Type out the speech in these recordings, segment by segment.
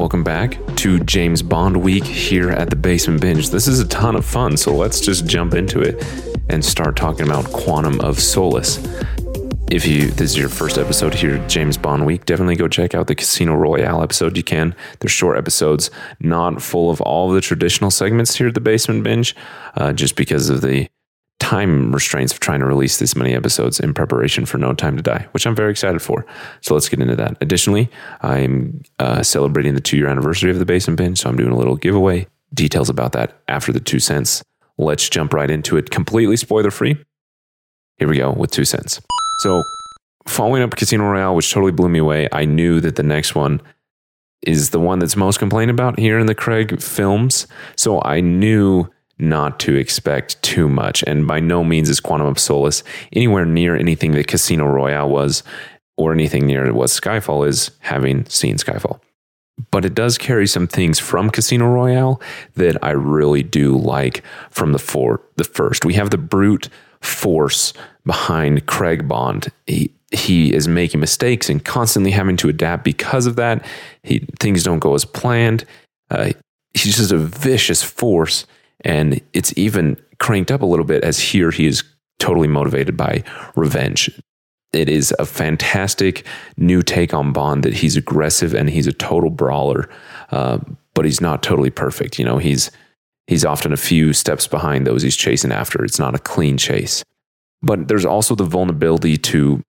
Welcome back to James Bond Week here at the Basement Binge. This is a ton of fun, so let's just jump into it and start talking about Quantum of Solace. If you this is your first episode here James Bond Week, definitely go check out the Casino Royale episode. You can. They're short episodes, not full of all the traditional segments here at the Basement Binge, uh, just because of the time restraints of trying to release this many episodes in preparation for No Time to Die, which I'm very excited for. So let's get into that. Additionally, I'm uh, celebrating the two year anniversary of the Basement Binge, so I'm doing a little giveaway. Details about that after the two cents. Let's jump right into it, completely spoiler free. Here we go with two cents. So, following up Casino Royale, which totally blew me away, I knew that the next one is the one that's most complained about here in the Craig films. So I knew not to expect too much. And by no means is Quantum of Solace anywhere near anything that Casino Royale was or anything near what Skyfall is, having seen Skyfall. But it does carry some things from Casino Royale that I really do like from the for the first. We have the brute force behind Craig Bond. He he is making mistakes and constantly having to adapt because of that. He things don't go as planned. Uh, he's just a vicious force and it's even cranked up a little bit as here he is totally motivated by revenge. It is a fantastic new take on Bond that he's aggressive and he's a total brawler, uh, but he's not totally perfect. You know, he's he's often a few steps behind those he's chasing after. It's not a clean chase. But there's also the vulnerability to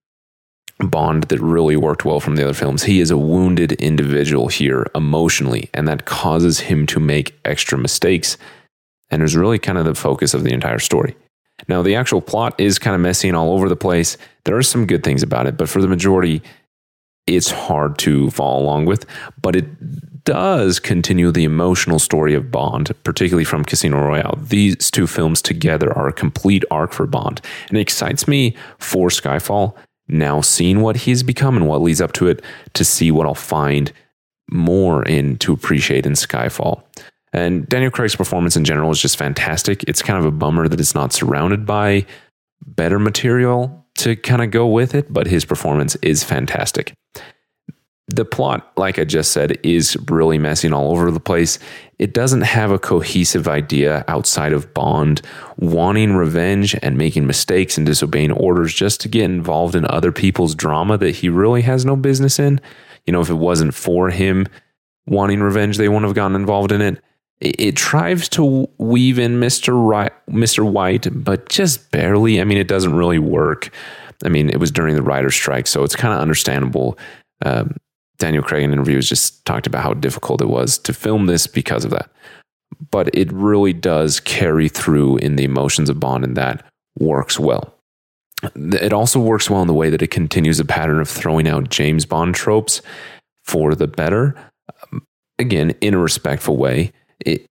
Bond that really worked well from the other films. He is a wounded individual here emotionally, and that causes him to make extra mistakes and is really kind of the focus of the entire story. Now, the actual plot is kind of messy and all over the place. There are some good things about it, but for the majority, it's hard to follow along with. But it does continue the emotional story of Bond, particularly from Casino Royale. These two films together are a complete arc for Bond, and it excites me for Skyfall. Now, seeing what he's become and what leads up to it, to see what I'll find more in to appreciate in Skyfall. And Daniel Craig's performance in general is just fantastic. It's kind of a bummer that it's not surrounded by better material to kind of go with it, but his performance is fantastic. The plot, like I just said, is really messy and all over the place. It doesn't have a cohesive idea outside of Bond wanting revenge and making mistakes and disobeying orders just to get involved in other people's drama that he really has no business in. You know, if it wasn't for him wanting revenge, they wouldn't have gotten involved in it it tries to weave in Mr. Right, Mr. White, but just barely. I mean, it doesn't really work. I mean, it was during the writer's strike, so it's kind of understandable. Um, Daniel Craig in interviews just talked about how difficult it was to film this because of that. But it really does carry through in the emotions of Bond, and that works well. It also works well in the way that it continues a pattern of throwing out James Bond tropes for the better. Um, again, in a respectful way it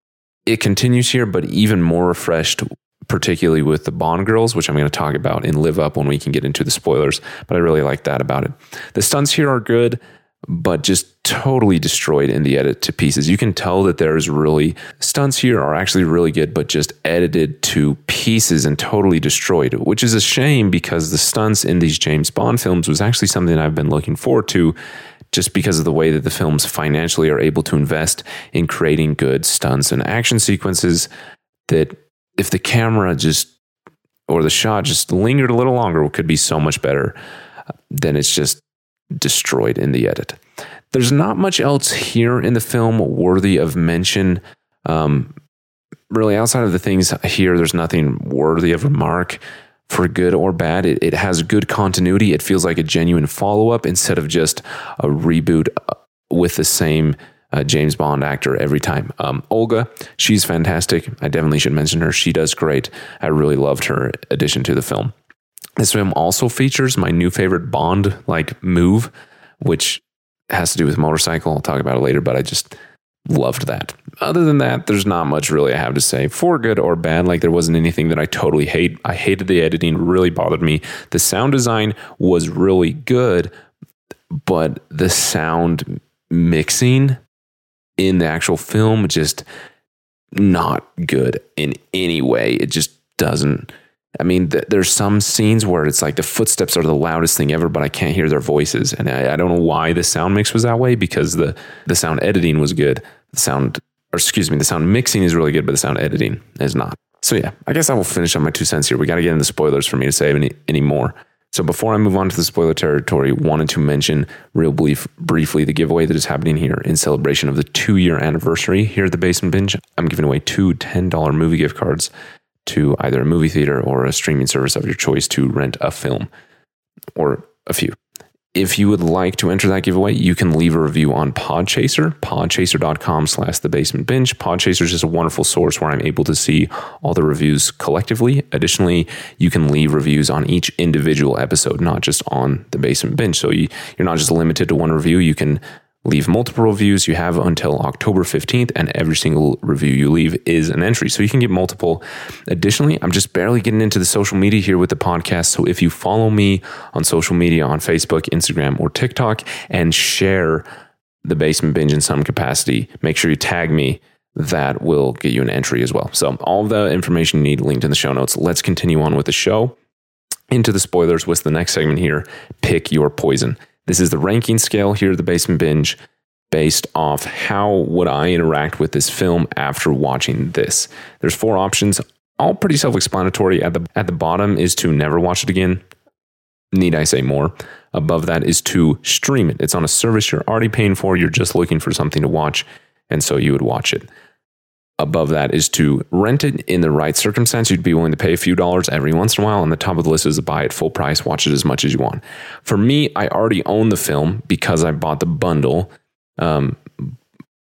it continues here, but even more refreshed, particularly with the Bond girls, which I'm going to talk about in Live Up when we can get into the spoilers. But I really like that about it. The stunts here are good, but just totally destroyed in the edit to pieces. You can tell that there's really stunts here are actually really good, but just edited to pieces and totally destroyed, which is a shame because the stunts in these James Bond films was actually something I've been looking forward to just because of the way that the films financially are able to invest in creating good stunts and action sequences that if the camera just or the shot just lingered a little longer could be so much better then it's just destroyed in the edit. There's not much else here in the film worthy of mention. Um, really outside of the things here there's nothing worthy of remark for good or bad. It, it has good continuity. It feels like a genuine follow up instead of just a reboot uh, with the same a James Bond actor every time. Um, Olga, she's fantastic. I definitely should mention her. She does great. I really loved her addition to the film. This film also features my new favorite Bond like move, which has to do with motorcycle. I'll talk about it later, but I just loved that. Other than that, there's not much really I have to say for good or bad. Like there wasn't anything that I totally hate. I hated the editing, really bothered me. The sound design was really good, but the sound mixing in the actual film just not good in any way. It just doesn't. I mean, th- there's some scenes where it's like the footsteps are the loudest thing ever, but I can't hear their voices, and I, I don't know why the sound mix was that way because the the sound editing was good. The sound, or excuse me, the sound mixing is really good, but the sound editing is not. So yeah, I guess I will finish up my two cents here. We got to get into spoilers for me to say any any more. So before I move on to the spoiler territory, wanted to mention real brief, briefly the giveaway that is happening here in celebration of the two year anniversary here at the Basement Binge. I'm giving away two $10 movie gift cards to either a movie theater or a streaming service of your choice to rent a film or a few. If you would like to enter that giveaway, you can leave a review on Podchaser, podchaser.com slash the basement binge. Podchaser is just a wonderful source where I'm able to see all the reviews collectively. Additionally, you can leave reviews on each individual episode, not just on the basement binge. So you, you're not just limited to one review. You can leave multiple reviews. You have until October 15th, and every single review you leave is an entry. So you can get multiple. Additionally, I'm just barely getting into the social media here with the podcast. So if you follow me on social media on Facebook, Instagram, or TikTok and share the basement binge in some capacity, make sure you tag me. That will get you an entry as well. So, all the information you need linked in the show notes. Let's continue on with the show. Into the spoilers with the next segment here pick your poison. This is the ranking scale here at the Basement Binge based off how would I interact with this film after watching this. There's four options, all pretty self-explanatory. At the at the bottom is to never watch it again. Need I say more? Above that is to stream it. It's on a service you're already paying for. You're just looking for something to watch, and so you would watch it above that is to rent it in the right circumstance. You'd be willing to pay a few dollars every once in a while. On the top of the list is to buy it full price, watch it as much as you want. For me, I already own the film because I bought the bundle, um,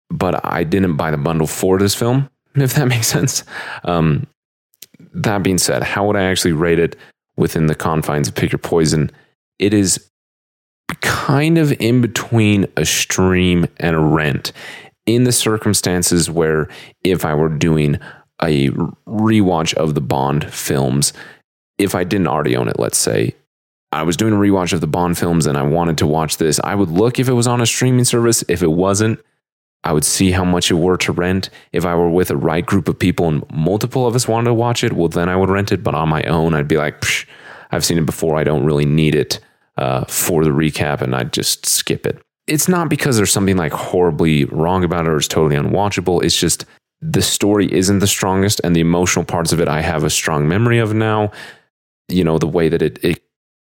but I didn't buy the bundle for this film, if that makes sense. Um, that being said, how would I actually rate it within the confines of Pick Your Poison? It is kind of in between a stream and a rent in the circumstances where if I were doing a rewatch of the Bond films, if I didn't already own it, let's say, I was doing a rewatch of the Bond films and I wanted to watch this, I would look if it was on a streaming service. If it wasn't, I would see how much it were to rent. If I were with a right group of people and multiple of us wanted to watch it, well, then I would rent it. But on my own, I'd be like, I've seen it before. I don't really need it uh, for the recap, and I'd just skip it it's not because there's something like horribly wrong about it or it's totally unwatchable. It's just the story isn't the strongest and the emotional parts of it I have a strong memory of now. You know, the way that it, it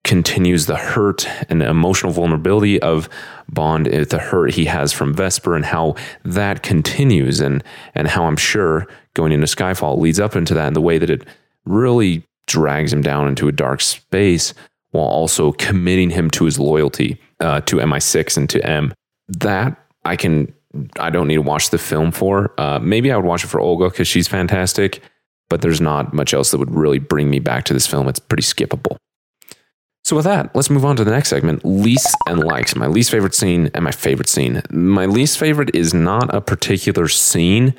continues the hurt and the emotional vulnerability of Bond, eh, the hurt he has from Vesper and how that continues and and how I'm sure going into Skyfall leads up into that and the way that it really drags him down into a dark space while also committing him to his loyalty uh, to MI6 and to M. That I can, I don't need to watch the film for. Uh, maybe I would watch it for Olga because she's fantastic, but there's not much else that would really bring me back to this film. It's pretty skippable. So, with that, let's move on to the next segment least and likes. My least favorite scene and my favorite scene. My least favorite is not a particular scene,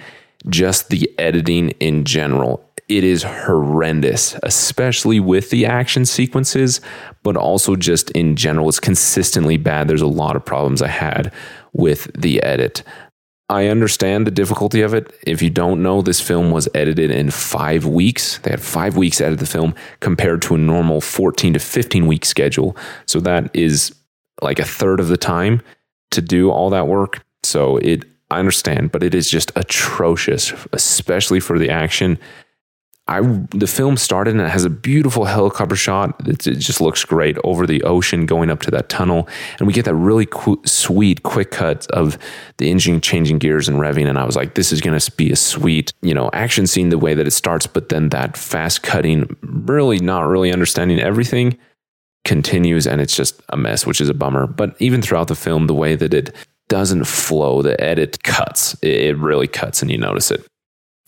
just the editing in general it is horrendous, especially with the action sequences, but also just in general. It's consistently bad. There's a lot of problems I had with the edit. I understand the difficulty of it. If you don't know, this film was edited in five weeks. They had five weeks to edit the film compared to a normal 14 to 15 week schedule. So that is like a third of the time to do all that work. So it, I understand, but it is just atrocious, especially for the action. I the film started and it has a beautiful helicopter shot. It, it, just looks great over the ocean going up to that tunnel, and we get that really sweet quick cut of the engine changing gears and revving. And I was like, this is going to be a sweet, you know, action scene the way that it starts, but then that fast cutting, really not really understanding everything, continues, and it's just a mess, which is a bummer. But even throughout the film, the way that it doesn't flow. The edit cuts. It really cuts, and you notice it.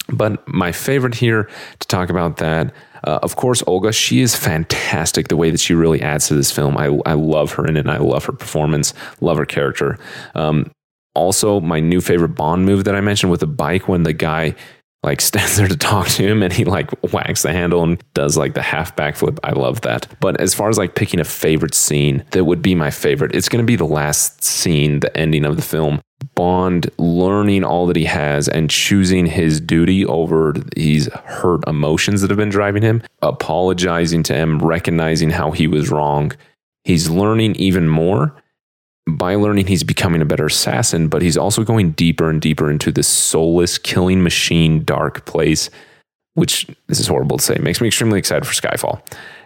But my favorite here to talk about that, uh, of course, Olga. She is fantastic. The way that she really adds to this film, I I love her in it. I love her performance. Love her character. Um, also, my new favorite Bond move that I mentioned with the bike when the guy like stands there to talk to him and he like whacks the handle and does like the half backflip. I love that. But as far as like picking a favorite scene that would be my favorite, it's going to be the last scene, the ending of the film. Bond learning all that he has and choosing his duty over these hurt emotions that have been driving him, apologizing to him, recognizing how he was wrong. He's learning even more by learning he's becoming a better assassin, but he's also going deeper and deeper into this soulless killing machine dark place, which this is horrible to say, makes me extremely excited for Skyfall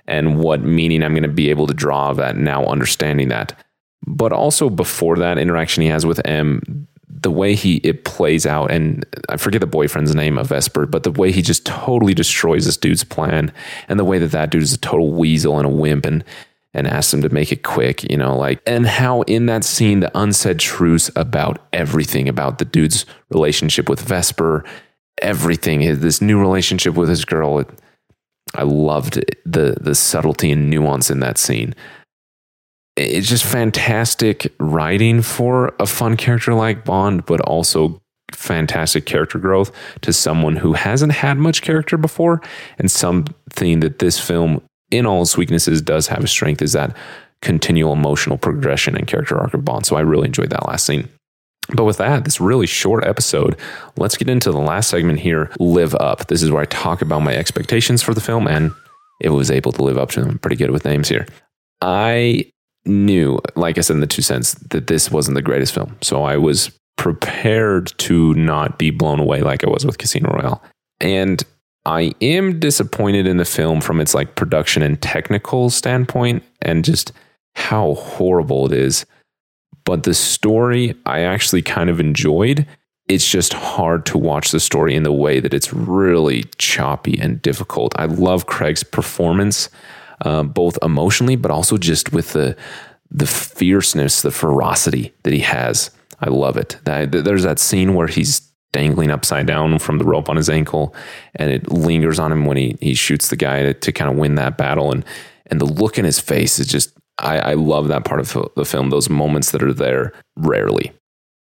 and what meaning I'm going to be able to draw of that now understanding that. But also before that interaction he has with M, the way he it plays out, and I forget the boyfriend's name of Vesper, but the way he just totally destroys this dude's plan, and the way that that dude is a total weasel and a wimp, and and asked them to make it quick, you know, like, and how in that scene, the unsaid truths about everything about the dude's relationship with Vesper, everything, this new relationship with his girl. It, I loved the the subtlety and nuance in that scene. It's just fantastic writing for a fun character like Bond, but also fantastic character growth to someone who hasn't had much character before, and something that this film in all its weaknesses, does have a strength is that continual emotional progression and character arc of Bond. So I really enjoyed that last scene. But with that, this really short episode, let's get into the last segment here Live Up. This is where I talk about my expectations for the film, and it was able to live up to them. Pretty good with names here. I knew, like I said in the two cents, that this wasn't the greatest film. So I was prepared to not be blown away like I was with Casino Royale. And I am disappointed in the film from its like production and technical standpoint and just how horrible it is. But the story I actually kind of enjoyed. It's just hard to watch the story in the way that it's really choppy and difficult. I love Craig's performance, uh, both emotionally, but also just with the the fierceness, the ferocity that he has. I love it. There's that scene where he's dangling upside down from the rope on his ankle, and it lingers on him when he he shoots the guy to, to kind of win that battle. And and the look in his face is just I, I love that part of the film. Those moments that are there rarely.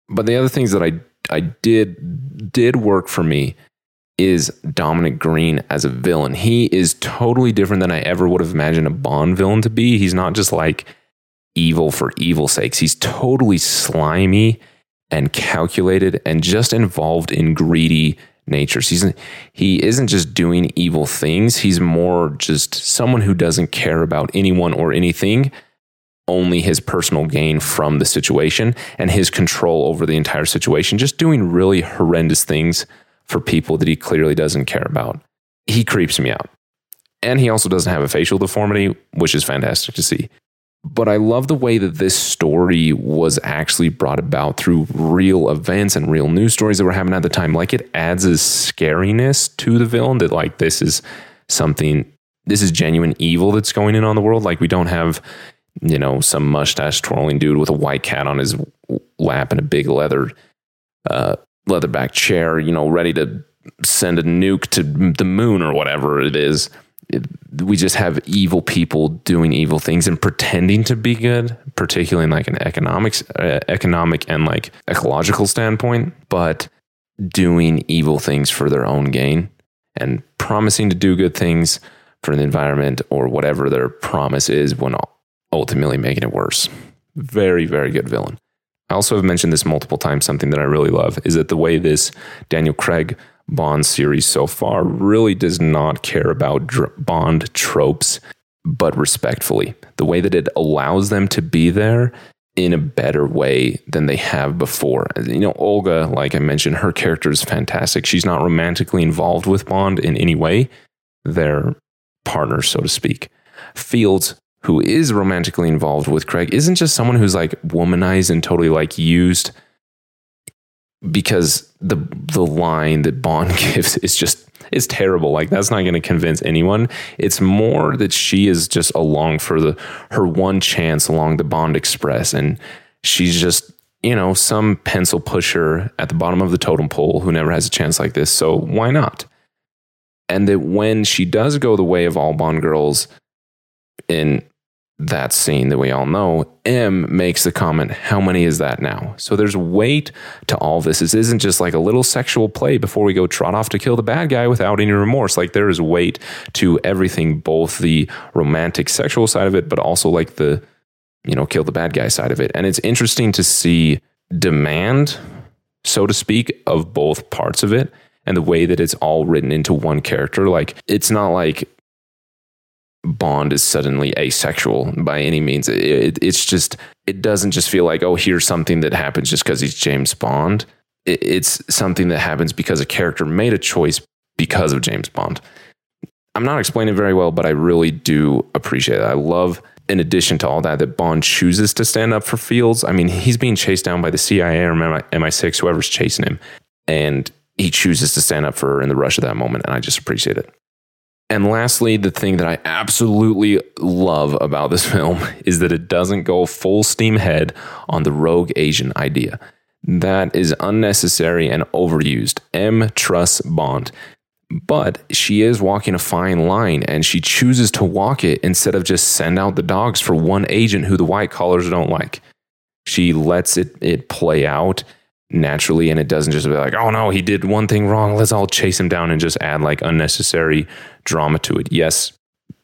But the other things that I I did did work for me is Dominic Greene as a villain. He is totally different than I ever would have imagined a Bond villain to be. He's not just like evil for evil's sakes. He's totally slimy and calculated and just involved in greedy natures. He's he isn't just doing evil things. He's more just someone who doesn't care about anyone or anything, only his personal gain from the situation and his control over the entire situation. Just doing really horrendous things for people that he clearly doesn't care about. He creeps me out. And he also doesn't have a facial deformity, which is fantastic to see. But I love the way that this story was actually brought about through real events and real news stories that were happening at the time. Like it adds a scariness to the villain that, like, this is something, this is genuine evil that's going in on the world. Like, we don't have, you know, some mustache twirling dude with a white cat on his lap and a big leather, uh, leatherback chair, you know, ready to send a nuke to the moon or whatever it is we just have evil people doing evil things and pretending to be good, particularly in like an economics, uh, economic and like ecological standpoint, but doing evil things for their own gain and promising to do good things for the environment or whatever their promise is when ultimately making it worse. Very, very good villain. I also have mentioned this multiple times. Something that I really love is that the way this Daniel Craig Bond series so far really does not care about dr- Bond tropes, but respectfully. The way that it allows them to be there in a better way than they have before. You know, Olga, like I mentioned, her character is fantastic. She's not romantically involved with Bond in any way. They're partners, so to speak. Fields, who is romantically involved with Craig, isn't just someone who's like womanized and totally like used because the the line that Bond gives is just is terrible. Like that's not going to convince anyone. It's more that she is just along for the her one chance along the Bond Express, and she's just you know, some pencil pusher at the bottom of the totem pole who never has a chance like this. So why not? And that when she does go the way of all Bond girls in that scene that we all know, M makes the comment, How many is that now? So there's weight to all this. This isn't just like a little sexual play before we go trot off to kill the bad guy without any remorse. Like there is weight to everything, both the romantic sexual side of it, but also like the, you know, kill the bad guy side of it. And it's interesting to see demand, so to speak, of both parts of it and the way that it's all written into one character. Like it's not like Bond is suddenly asexual by any means. It, it, it's just, it doesn't just feel like, oh, here's something that happens just because he's James Bond. It, it's something that happens because a character made a choice because of James Bond. I'm not explaining very well, but I really do appreciate it. I love, in addition to all that, that Bond chooses to stand up for Fields. I mean, he's being chased down by the CIA or MI6, whoever's chasing him. And he chooses to stand up for her in the rush of that moment. And I just appreciate it. And lastly, the thing that I absolutely love about this film is that it doesn't go full steam ahead on the rogue Asian idea. That is unnecessary and overused. M trusts Bond. But she is walking a fine line and she chooses to walk it instead of just send out the dogs for one agent who the white collars don't like. She lets it, it play out naturally and it doesn't just be like oh no he did one thing wrong. Let's all chase him down and just add like unnecessary drama to it. Yes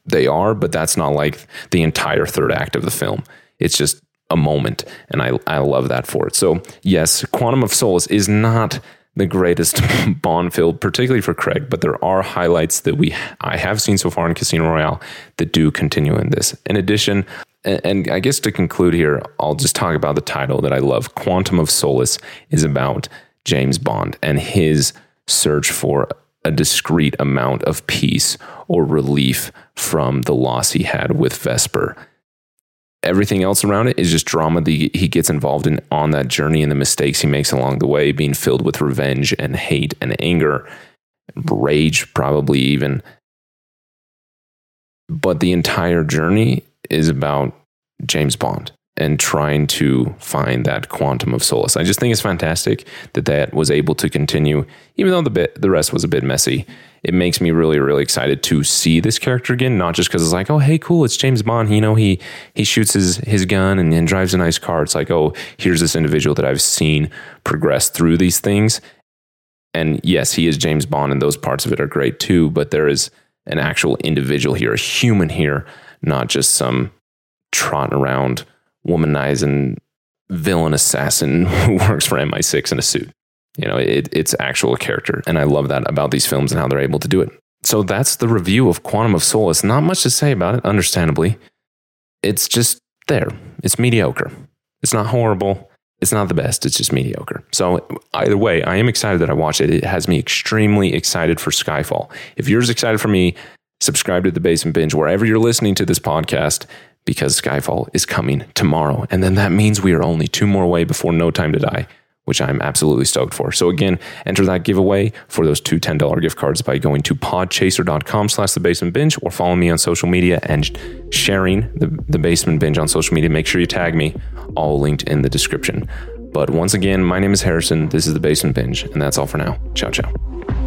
they are but that's not like the entire third act of the film. It's just a moment and i i love that for it. So yes quantum of solace is not the greatest bond film particularly for craig but there are highlights that we i have seen so far in casino royale that do continue in this. In addition and I guess to conclude here, I'll just talk about the title that I love. Quantum of Solace is about James Bond and his search for a discrete amount of peace or relief from the loss he had with Vesper. Everything else around it is just drama that he gets involved in on that journey and the mistakes he makes along the way, being filled with revenge and hate and anger, rage, probably even. But the entire journey is about James Bond and trying to find that quantum of solace. I just think it's fantastic that that was able to continue, even though the bit the rest was a bit messy. It makes me really, really excited to see this character again, not just because it's like, oh, hey, cool, it's James Bond. You know, he he shoots his his gun and, and drives a nice car. It's like, oh, here's this individual that I've seen progress through these things. And yes, he is James Bond, and those parts of it are great too. But there is an actual individual here, a human here, not just some trotting around womanizing villain assassin who works for MI6 in a suit. You know, it, it's actual character. And I love that about these films and how they're able to do it. So that's the review of Quantum of Solace. Not much to say about it, understandably. It's just there. It's mediocre. It's not horrible. It's not the best. It's just mediocre. So either way, I am excited that I watched it. It has me extremely excited for Skyfall. If you're as excited for me, subscribe to the Basement Binge wherever you're listening to this podcast because Skyfall is coming tomorrow. And then that means we are only two more away before No Time to Die, which I'm absolutely stoked for. So again, enter that giveaway for those two $10 gift cards by going to podchaser.com slash the basement binge or follow me on social media and sharing the, the basement binge on social media. Make sure you tag me, all linked in the description. But once again, my name is Harrison. This is the basement binge, and that's all for now. Ciao, ciao.